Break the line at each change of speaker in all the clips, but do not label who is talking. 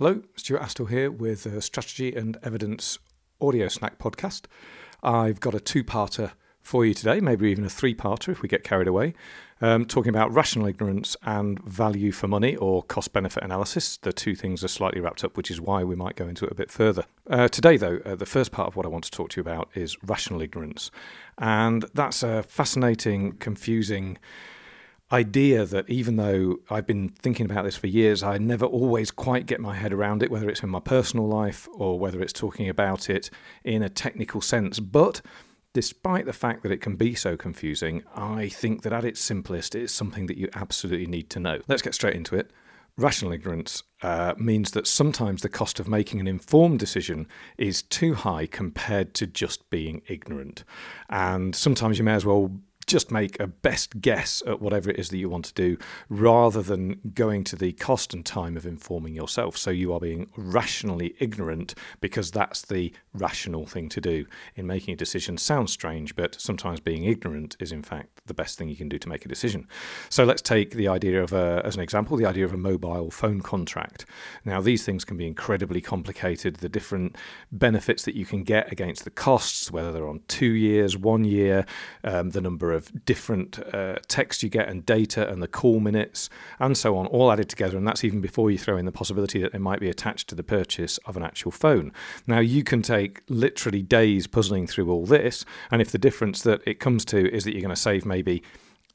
Hello, Stuart Astle here with a Strategy and Evidence Audio Snack podcast. I've got a two parter for you today, maybe even a three parter if we get carried away, um, talking about rational ignorance and value for money or cost benefit analysis. The two things are slightly wrapped up, which is why we might go into it a bit further. Uh, today, though, uh, the first part of what I want to talk to you about is rational ignorance. And that's a fascinating, confusing idea that even though I've been thinking about this for years, I never always quite get my head around it, whether it's in my personal life or whether it's talking about it in a technical sense. But despite the fact that it can be so confusing, I think that at its simplest, it's something that you absolutely need to know. Let's get straight into it. Rational ignorance uh, means that sometimes the cost of making an informed decision is too high compared to just being ignorant. And sometimes you may as well just make a best guess at whatever it is that you want to do rather than going to the cost and time of informing yourself. So you are being rationally ignorant because that's the rational thing to do in making a decision. Sounds strange, but sometimes being ignorant is in fact the best thing you can do to make a decision. So let's take the idea of, a, as an example, the idea of a mobile phone contract. Now, these things can be incredibly complicated. The different benefits that you can get against the costs, whether they're on two years, one year, um, the number of of different uh, text you get and data and the call minutes and so on, all added together. And that's even before you throw in the possibility that they might be attached to the purchase of an actual phone. Now, you can take literally days puzzling through all this. And if the difference that it comes to is that you're going to save maybe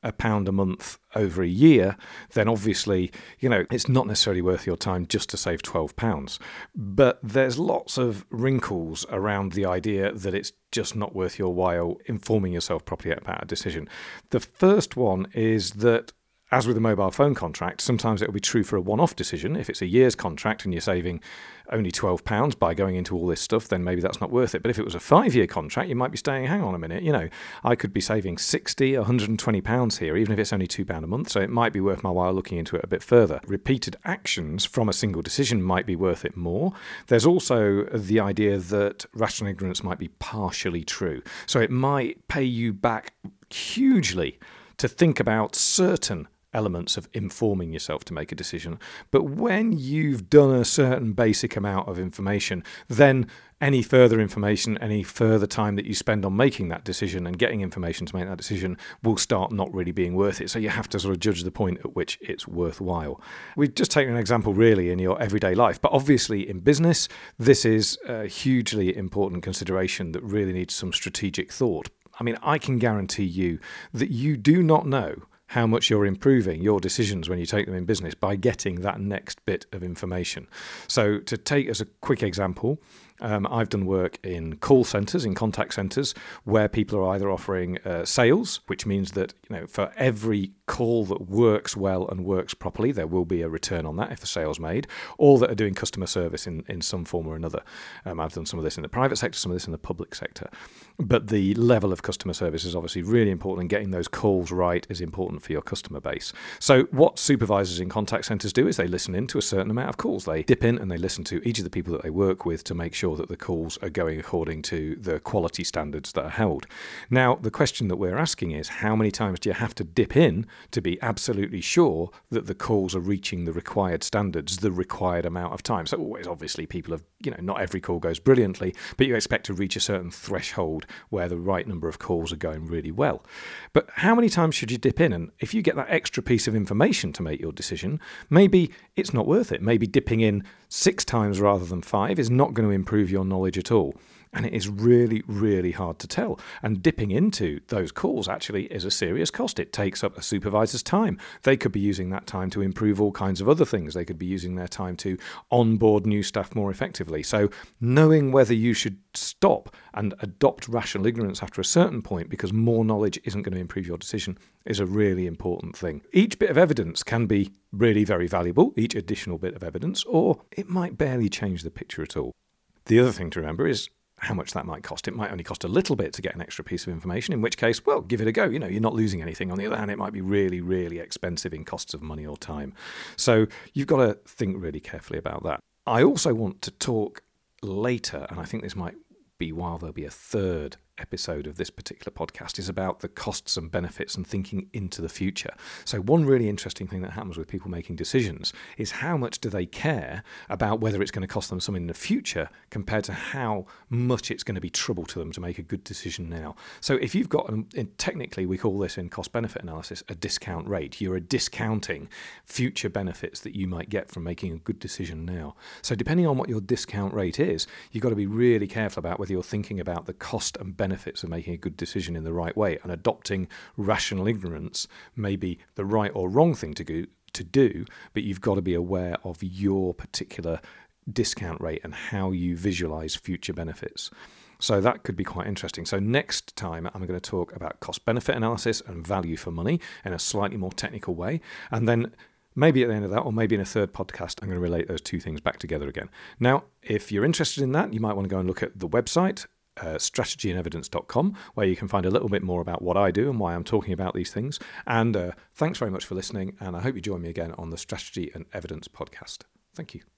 a pound a month over a year, then obviously, you know, it's not necessarily worth your time just to save 12 pounds. But there's lots of wrinkles around the idea that it's just not worth your while informing yourself properly about a decision. The first one is that as with a mobile phone contract, sometimes it will be true for a one off decision. If it's a year's contract and you're saving only £12 by going into all this stuff, then maybe that's not worth it. But if it was a five year contract, you might be staying, hang on a minute, you know, I could be saving 60, £120 here, even if it's only £2 a month. So it might be worth my while looking into it a bit further. Repeated actions from a single decision might be worth it more. There's also the idea that rational ignorance might be partially true. So it might pay you back hugely to think about certain elements of informing yourself to make a decision. But when you've done a certain basic amount of information, then any further information, any further time that you spend on making that decision and getting information to make that decision will start not really being worth it. So you have to sort of judge the point at which it's worthwhile. We've just taken an example really in your everyday life, but obviously in business, this is a hugely important consideration that really needs some strategic thought. I mean, I can guarantee you that you do not know how much you're improving your decisions when you take them in business by getting that next bit of information. So, to take as a quick example, um, I've done work in call centres, in contact centres, where people are either offering uh, sales, which means that you know for every call that works well and works properly, there will be a return on that if a sale's made, or that are doing customer service in, in some form or another. Um, I've done some of this in the private sector, some of this in the public sector. But the level of customer service is obviously really important, and getting those calls right is important for your customer base. So, what supervisors in contact centres do is they listen in to a certain amount of calls. They dip in and they listen to each of the people that they work with to make sure sure that the calls are going according to the quality standards that are held. Now, the question that we're asking is how many times do you have to dip in to be absolutely sure that the calls are reaching the required standards, the required amount of time? So, always obviously, people have, you know, not every call goes brilliantly, but you expect to reach a certain threshold where the right number of calls are going really well. But how many times should you dip in? And if you get that extra piece of information to make your decision, maybe it's not worth it. Maybe dipping in six times rather than five is not going to improve your knowledge at all. And it is really, really hard to tell. And dipping into those calls actually is a serious cost. It takes up a supervisor's time. They could be using that time to improve all kinds of other things. They could be using their time to onboard new staff more effectively. So, knowing whether you should stop and adopt rational ignorance after a certain point because more knowledge isn't going to improve your decision is a really important thing. Each bit of evidence can be really very valuable, each additional bit of evidence, or it might barely change the picture at all. The other thing to remember is how much that might cost. It might only cost a little bit to get an extra piece of information, in which case, well, give it a go. You know, you're not losing anything. On the other hand, it might be really, really expensive in costs of money or time. So you've got to think really carefully about that. I also want to talk later, and I think this might be while there'll be a third episode of this particular podcast is about the costs and benefits and thinking into the future. So, one really interesting thing that happens with people making decisions is how much do they care about whether it's going to cost them something in the future compared to how much it's going to be trouble to them to make a good decision now. So, if you've got, um, and technically, we call this in cost benefit analysis a discount rate, you're discounting future benefits that you might get from making a good decision now. So, depending on what your discount rate is, you've got to be really careful about whether you're thinking about the cost and benefits of making a good decision in the right way. And adopting rational ignorance may be the right or wrong thing to do, to do, but you've got to be aware of your particular discount rate and how you visualize future benefits. So that could be quite interesting. So next time I'm going to talk about cost benefit analysis and value for money in a slightly more technical way. And then maybe at the end of that, or maybe in a third podcast, I'm going to relate those two things back together again. Now, if you're interested in that, you might want to go and look at the website uh, strategyandevidence.com, where you can find a little bit more about what I do and why I'm talking about these things. And uh, thanks very much for listening. And I hope you join me again on the Strategy and Evidence podcast. Thank you.